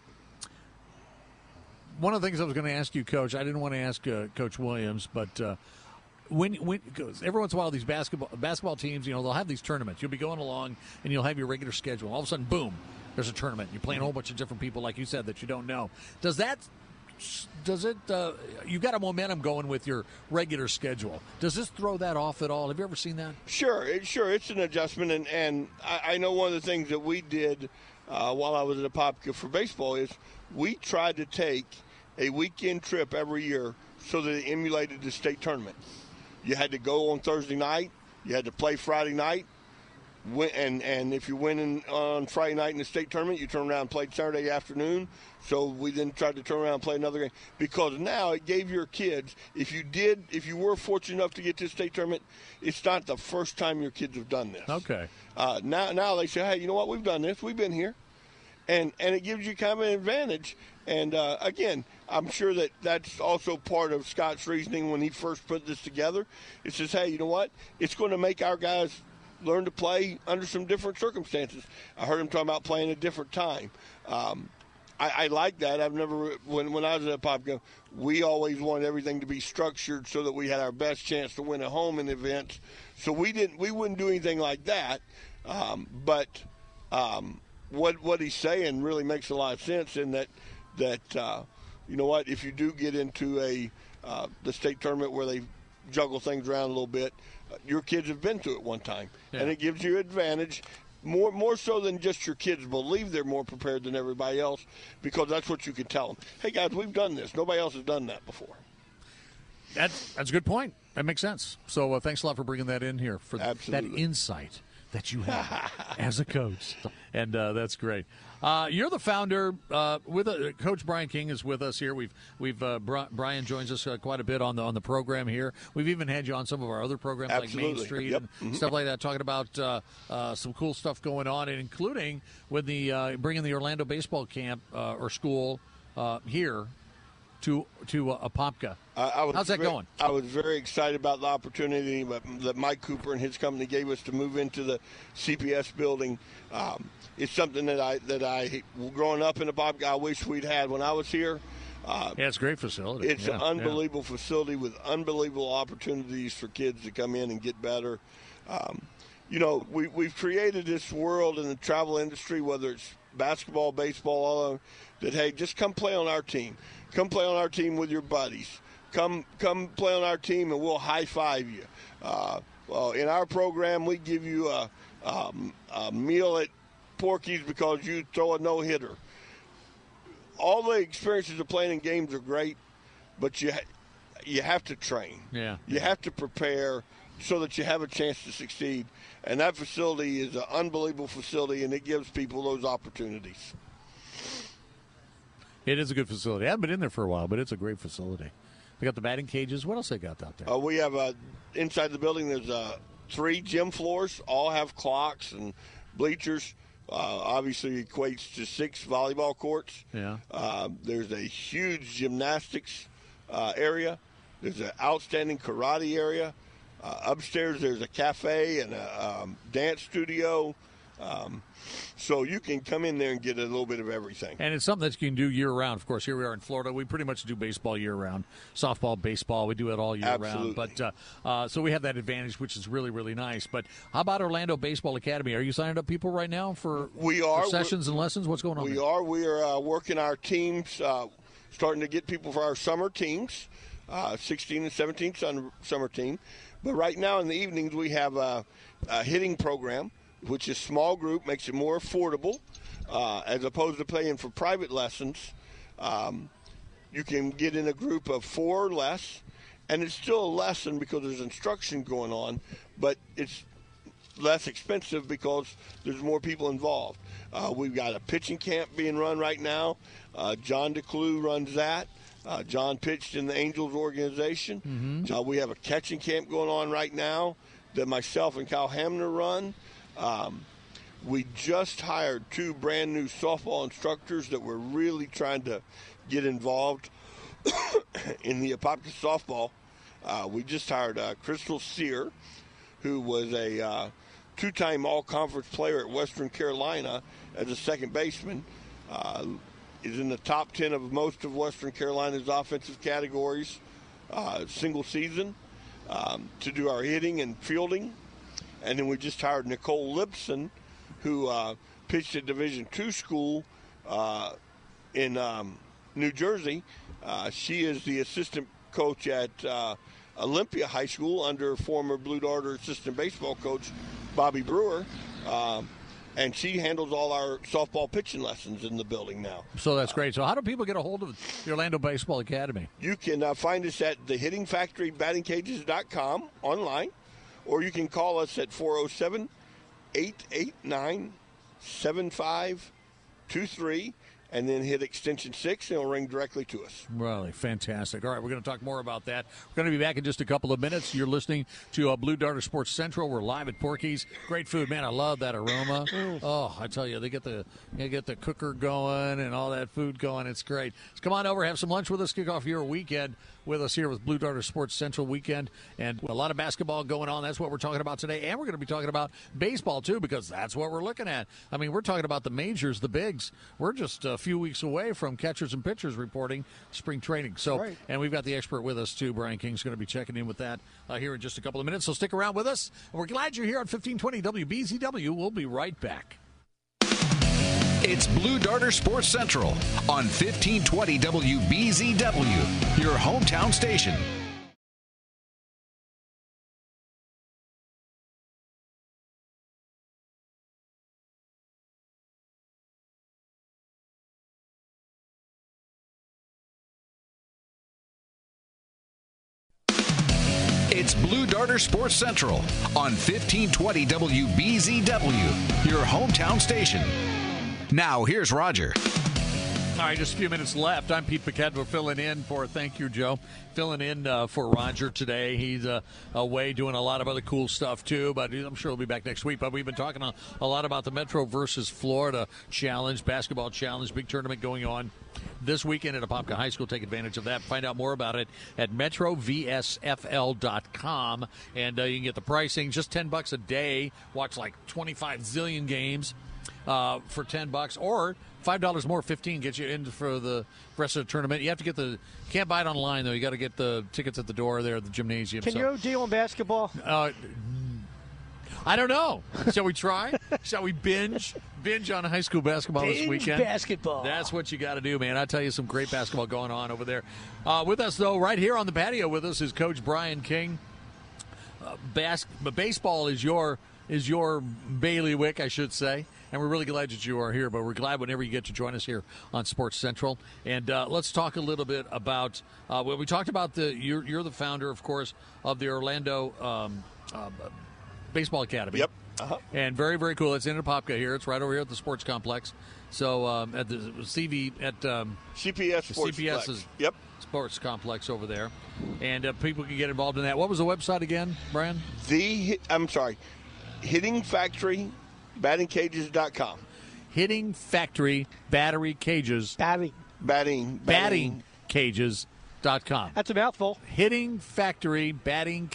one of the things I was going to ask you, Coach. I didn't want to ask uh, Coach Williams, but uh, when when every once in a while these basketball basketball teams, you know, they'll have these tournaments. You'll be going along and you'll have your regular schedule. All of a sudden, boom, there's a tournament. You're playing a whole bunch of different people, like you said, that you don't know. Does that does it? Uh, you got a momentum going with your regular schedule. Does this throw that off at all? Have you ever seen that? Sure, it, sure, it's an adjustment, and, and I, I know one of the things that we did uh, while I was at Apopka for baseball is we tried to take a weekend trip every year so that it emulated the state tournament. You had to go on Thursday night, You had to play Friday night, and and if you win in, on Friday night in the state tournament, you turn around and play Saturday afternoon. So we then tried to turn around and play another game because now it gave your kids, if you did, if you were fortunate enough to get to the state tournament, it's not the first time your kids have done this. Okay. Uh, now, now they say, hey, you know what? We've done this. We've been here, and and it gives you kind of an advantage. And uh, again, I'm sure that that's also part of Scott's reasoning when he first put this together. It says, hey, you know what? It's going to make our guys learn to play under some different circumstances. I heard him talking about playing a different time. Um, I, I, like that. I've never when when I was at Apopka, we always wanted everything to be structured so that we had our best chance to win at home in events. So we didn't we wouldn't do anything like that. Um, but um, what what he's saying really makes a lot of sense in that that uh, you know what if you do get into a uh, the state tournament where they juggle things around a little bit, uh, your kids have been to it one time, yeah. and it gives you advantage. More, more so than just your kids believe they're more prepared than everybody else, because that's what you can tell them. Hey guys, we've done this. Nobody else has done that before. That's that's a good point. That makes sense. So uh, thanks a lot for bringing that in here for Absolutely. that insight that you have as a coach, and uh, that's great. Uh, you're the founder. Uh, with uh, Coach Brian King is with us here. We've we've uh, Brian joins us uh, quite a bit on the on the program here. We've even had you on some of our other programs Absolutely. like Main Street yep. and mm-hmm. stuff like that, talking about uh, some cool stuff going on, and including with the bringing the Orlando baseball camp or school here to to uh, Apopka. How's that very, going? I was very excited about the opportunity that Mike Cooper and his company gave us to move into the CPS building. Um, it's something that I that I growing up in Apopka, I wish we'd had when I was here. Uh, yeah, it's a great facility. It's yeah, an unbelievable yeah. facility with unbelievable opportunities for kids to come in and get better. Um, you know, we, we've created this world in the travel industry, whether it's basketball, baseball, all of them, that, hey, just come play on our team. Come play on our team with your buddies. Come come play on our team and we'll high five you. Uh, well, in our program, we give you a, um, a meal at Porky's because you throw a no hitter. All the experiences of playing in games are great, but you you have to train. Yeah. You have to prepare so that you have a chance to succeed. And that facility is an unbelievable facility, and it gives people those opportunities. It is a good facility. I haven't been in there for a while, but it's a great facility. They got the batting cages. What else they got out there? Uh, we have uh, inside the building. There's uh, three gym floors. All have clocks and bleachers. Uh, obviously, equates to six volleyball courts. Yeah. Uh, there's a huge gymnastics uh, area. There's an outstanding karate area. upstairs, there's a cafe and a um, dance studio. Um, so you can come in there and get a little bit of everything. And it's something that you can do year round. Of course, here we are in Florida. We pretty much do baseball year round, softball, baseball. We do it all year Absolutely. round. But uh, uh, so we have that advantage, which is really really nice. But how about Orlando Baseball Academy? Are you signing up people right now for we are for sessions and lessons? What's going on? We there? are. We are uh, working our teams, uh, starting to get people for our summer teams, uh, 16 and 17 summer team. But right now in the evenings we have a, a hitting program which is small group, makes it more affordable, uh, as opposed to paying for private lessons. Um, you can get in a group of four or less, and it's still a lesson because there's instruction going on, but it's less expensive because there's more people involved. Uh, we've got a pitching camp being run right now. Uh, John DeClue runs that. Uh, John pitched in the Angels organization. Mm-hmm. Uh, we have a catching camp going on right now that myself and Kyle Hamner run. Um, we just hired two brand new softball instructors that were really trying to get involved in the Apopka softball. Uh, we just hired uh, Crystal Sear, who was a uh, two-time All-Conference player at Western Carolina as a second baseman. Uh, is in the top 10 of most of Western Carolina's offensive categories, uh, single season, um, to do our hitting and fielding. And then we just hired Nicole Lipson, who uh, pitched at Division two school uh, in um, New Jersey. Uh, she is the assistant coach at uh, Olympia High School under former Blue Darter assistant baseball coach Bobby Brewer. Um, and she handles all our softball pitching lessons in the building now. So that's great. So how do people get a hold of the Orlando Baseball Academy? You can uh, find us at thehittingfactorybattingcages.com online or you can call us at 407 889 7523 and then hit extension six, and it'll ring directly to us. Really fantastic. All right, we're going to talk more about that. We're going to be back in just a couple of minutes. You're listening to uh, Blue Darter Sports Central. We're live at Porky's. Great food, man. I love that aroma. oh, I tell you, they get the they get the cooker going and all that food going. It's great. So come on over, have some lunch with us, kick off your weekend with us here with Blue Darter Sports Central weekend, and a lot of basketball going on. That's what we're talking about today, and we're going to be talking about baseball too because that's what we're looking at. I mean, we're talking about the majors, the bigs. We're just a few weeks away from catchers and pitchers reporting spring training. So, Right. and we've got the expert with us too. Brian King's going to be checking in with that uh, here in just a couple of minutes. So stick around with us. We're glad you're here on 1520 WBZW. We'll be right back. It's Blue Darter Sports Central on 1520 WBZW, your hometown station. It's Blue Darter Sports Central on 1520 WBZW, your hometown station. Now, here's Roger. All right, just a few minutes left. I'm Pete Paquette. We're filling in for, thank you, Joe, filling in uh, for Roger today. He's uh, away doing a lot of other cool stuff, too, but I'm sure he'll be back next week. But we've been talking a, a lot about the Metro versus Florida challenge, basketball challenge, big tournament going on this weekend at Apopka High School. Take advantage of that. Find out more about it at metrovsfl.com. And uh, you can get the pricing, just 10 bucks a day. Watch like 25 zillion games uh, for 10 bucks or $5 more 15 gets you in for the rest of the tournament. You have to get the can't buy it online though. You got to get the tickets at the door there at the gymnasium. Can So- you deal in basketball? uh, I don't know. Shall we try? Shall we binge binge on high school basketball this weekend? basketball. That's what you got to do, man. I tell you, some great basketball going on over there. Uh, with us though, right here on the patio with us is Coach Brian King. Uh, bas- but baseball is your is your bailiwick, I should say. And we're really glad that you are here. But we're glad whenever you get to join us here on Sports Central. And uh, let's talk a little bit about. Uh, well, we talked about the. You're, you're the founder, of course, of the Orlando um, uh, Baseball Academy. Yep. Uh-huh. And very, very cool. It's in Apopka here. It's right over here at the sports complex. So um, at the CV at um, CPS Sports CPS Flex. Yep. sports complex over there, and uh, people can get involved in that. What was the website again, Brian? The I'm sorry, Hitting Factory, battingcages.com. Hitting Factory Battery Cages Batting. Batting, Batting Cages.com. That's a mouthful. Hitting Factory Batting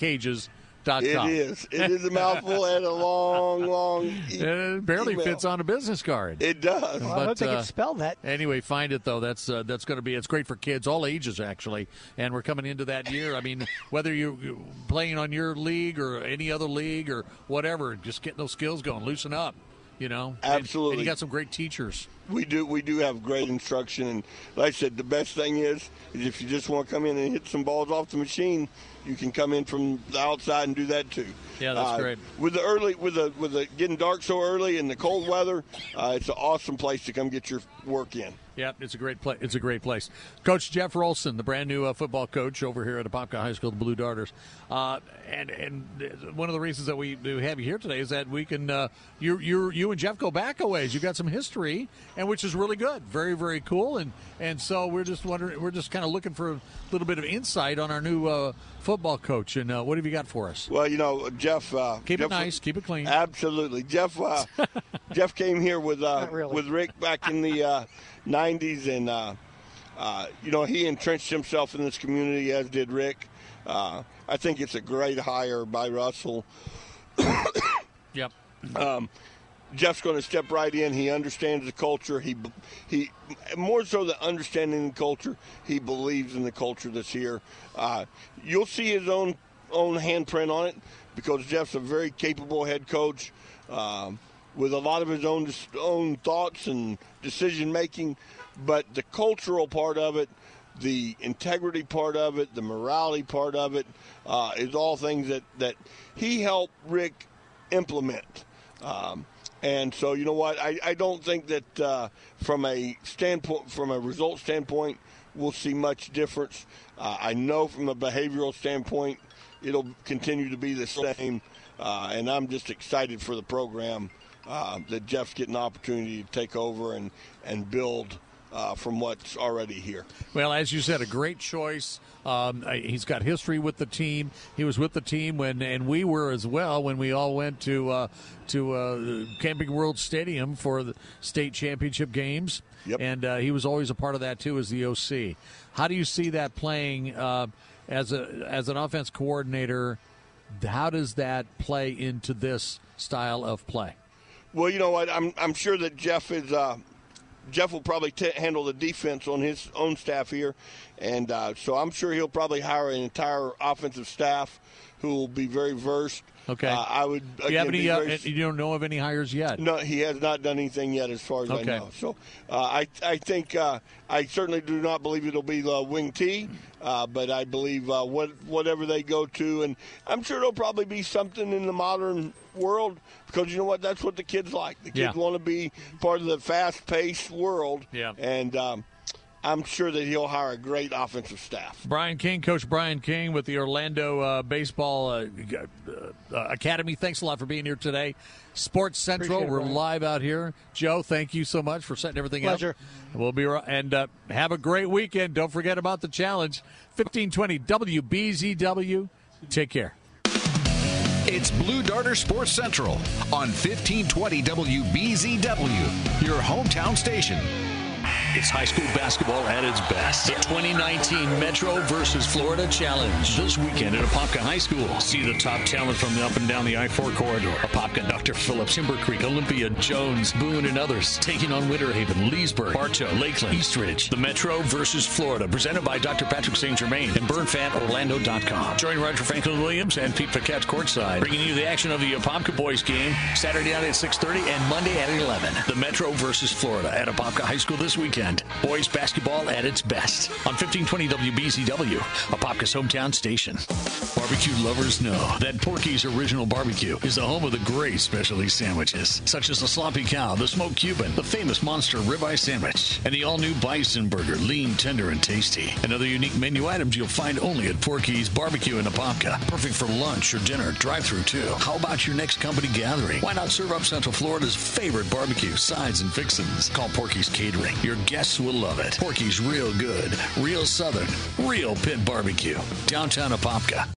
Cages.com. It is. It is a mouthful and a long, long. e- It barely email. fits on a business card. It does. Well, I don't think uh, it's spelled that. Anyway, find it though. That's uh, that's going to be. It's great for kids, all ages actually. And we're coming into that year. I mean, whether you're you're playing on your league or any other league or whatever, just getting those skills going, loosen up. You know, And- And, Absolutely. you got some great teachers. We do. We do have great instruction, and like I said, the best thing is, is if you just want to come in and hit some balls off the machine, you can come in from the outside and do that too. Yeah, that's Uh, great. With the early, with the with the getting dark so early and the cold weather, uh, it's an awesome place to come get your work in. Yeah, it's a great place. It's a great place. Coach Jeff Rolson, the brand new uh, football coach over here at Apopka High School, the Blue Darters, uh, and and one of the reasons that we do have you here today is that we can uh, you you you and Jeff go back a ways. You've got some history, and which is really good, very very cool, and and so we're just wondering, we're just kind of looking for a little bit of insight on our new uh, football coach, and uh, what have you got for us? Well, you know, Jeff. Uh, Keep it nice, keep it clean. Absolutely, Jeff. Uh, Jeff came here with uh, really. with Rick back in the uh, '90s, and uh, uh, you know he entrenched himself in this community, as did Rick. Uh, I think it's a great hire by Russell. Yep. Jeff's going to step right in. He understands the culture. He he more so than understanding the culture, he believes in the culture that's here. Uh, you'll see his own own handprint on it because Jeff's a very capable head coach um, with a lot of his own own thoughts and decision making. But the cultural part of it, the integrity part of it, the morality part of it, uh, is all things that that he helped Rick implement. Um, and so, you know what? I, I don't think that uh, from a standpoint, from a result standpoint, we'll see much difference. Uh, I know from a behavioral standpoint, it'll continue to be the same. Uh, and I'm just excited for the program uh, that Jeff's getting the opportunity to take over and, and build uh, from what's already here. Well, as you said, a great choice. Um, he's got history with the team. He was with the team when, and we were as well when we all went to uh, to uh, Camping World Stadium for the state championship games. Yep. And uh, he was always a part of that too as the OC. How do you see that playing uh, as a as an offense coordinator? How does that play into this style of play? Well, you know what? I'm I'm sure that Jeff is. Uh, Jeff will probably t- handle the defense on his own staff here, and uh, so I'm sure he'll probably hire an entire offensive staff who will be very versed. Okay. Uh, I would. Do you have any? be Uh, you don't know of any hires yet? No, he has not done anything yet, as far as Okay. I know. So, uh, I I think uh, I certainly do not believe it'll be the wing T, uh, but I believe uh, what whatever they go to, and I'm sure there'll probably be something in the modern world because you know what, that's what the kids like. The kids Yeah. want to be part of the fast-paced world, Yeah. and um, I'm sure that he'll hire a great offensive staff. Brian King, Coach Brian King with the Orlando uh, Baseball uh, uh, Academy. Thanks a lot for being here today. Sports Central, Appreciate it, we're Brian. live out here. Joe, thank you so much for setting everything Pleasure. up. We'll be right, and uh, have a great weekend. Don't forget about the challenge. 1520 WBZW. Take care. It's Blue Darter Sports Central on 1520 WBZW, your hometown station. It's high school basketball at its best. The 2019 Metro versus Florida Challenge. This weekend at Apopka High School. See the top talent from up and down the I-4 corridor. Apopka, Dr. Phillips, Timber Creek, Olympia, Jones, Boone, and others. Taking on Winter Haven, Leesburg, Bartow, Lakeland, Eastridge. The Metro versus Florida. Presented by Dr. Patrick St. Germain and BurnFatOrlando.com. Join Roger Franklin Williams and Pete Paquette courtside. Bringing you the action of the Apopka boys game Saturday night at 6.30 and Monday at 11. The Metro versus Florida at Apopka High School this weekend. Boys basketball at its best. On 1520 WBZW, Apopka's hometown station. Barbecue lovers know that Porky's Original Barbecue is the home of the great specialty sandwiches, such as the Sloppy Cow, the Smoked Cuban, the famous Monster Ribeye Sandwich, and the all-new Bison Burger, lean, tender, and tasty. And other unique menu items you'll find only at Porky's Barbecue in Apopka. Perfect for lunch or dinner, drive-through too. How about your next company gathering? Why not serve up Central Florida's favorite barbecue, sides, and fixins? Call Porky's Catering. Your guests will love it. Porky's real good, real southern, real pit barbecue. Downtown Apopka.